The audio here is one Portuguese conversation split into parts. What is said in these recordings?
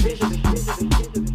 beijo, beijo, beijo, beijo.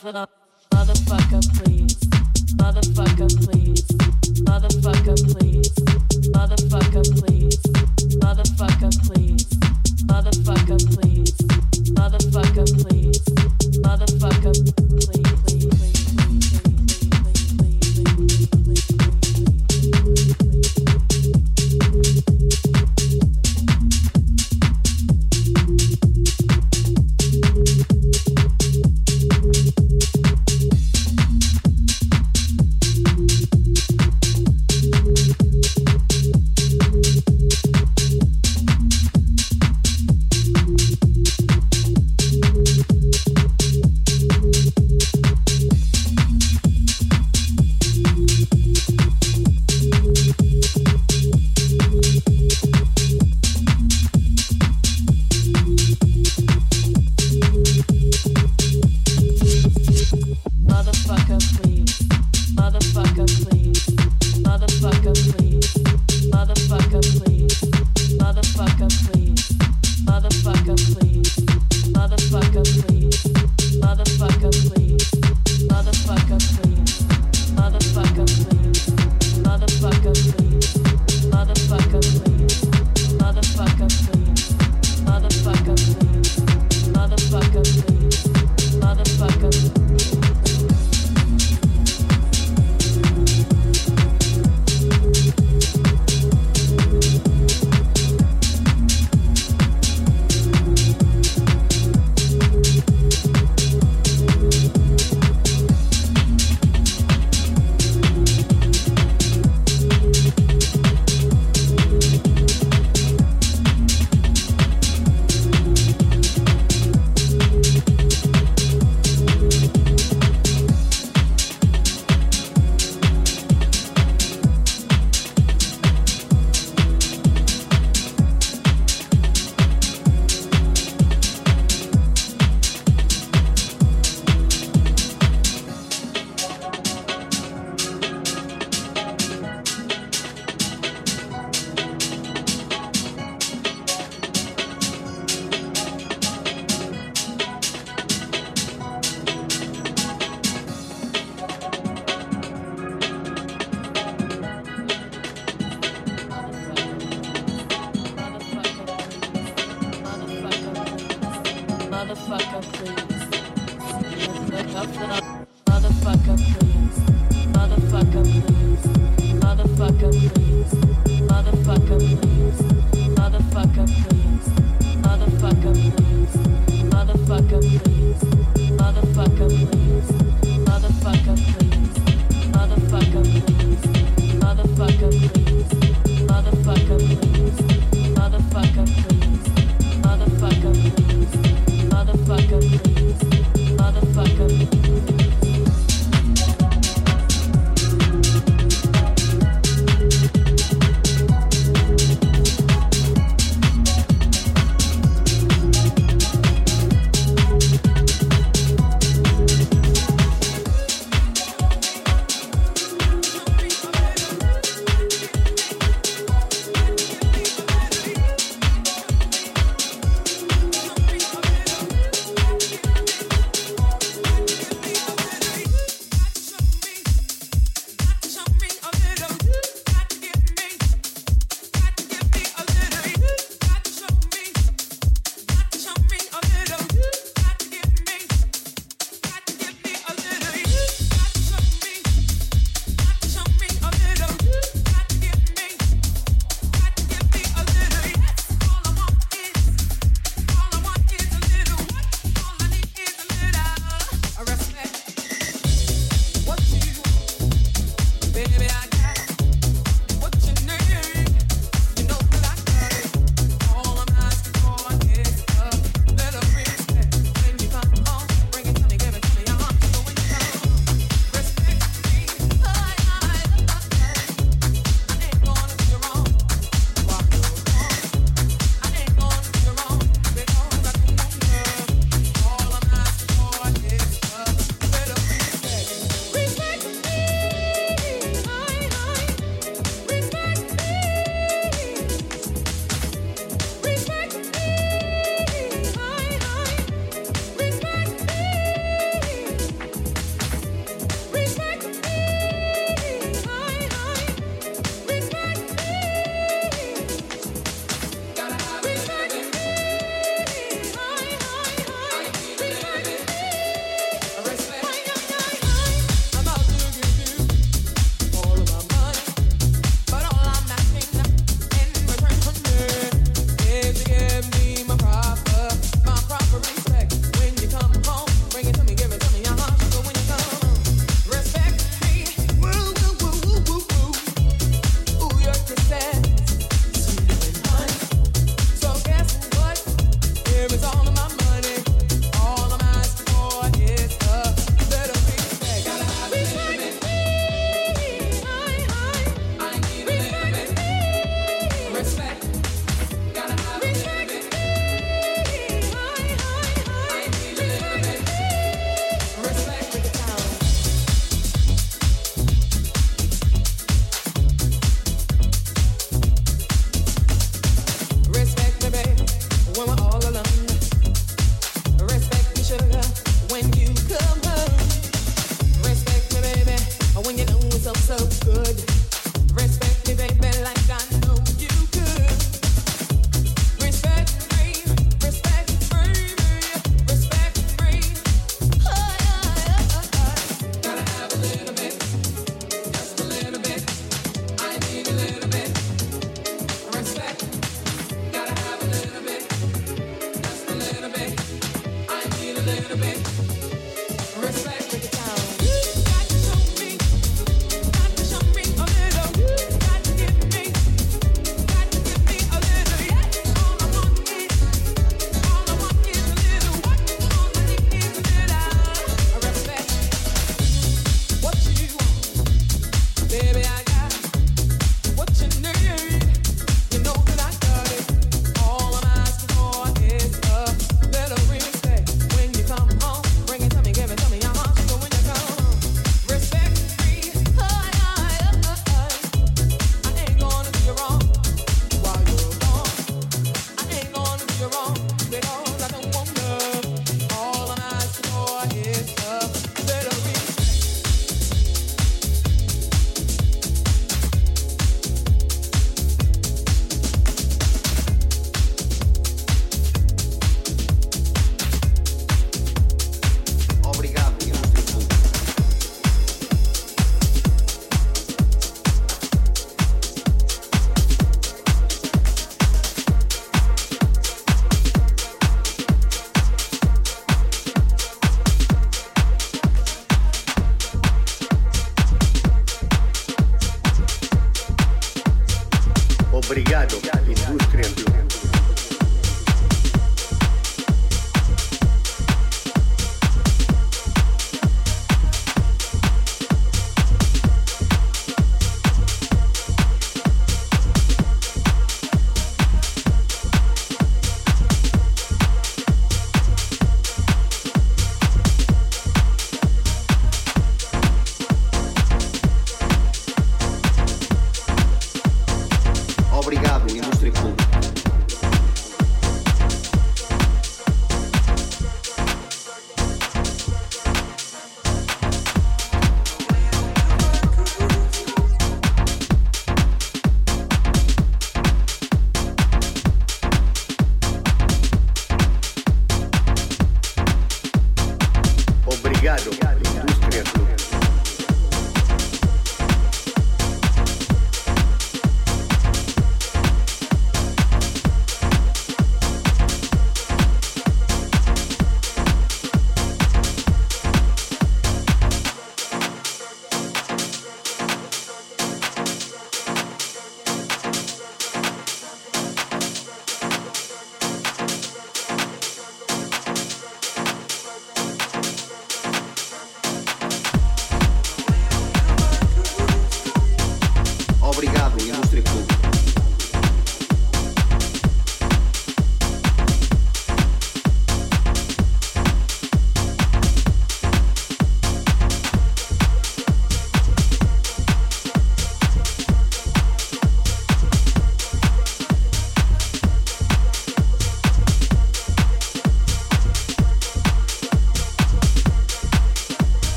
Shabbat.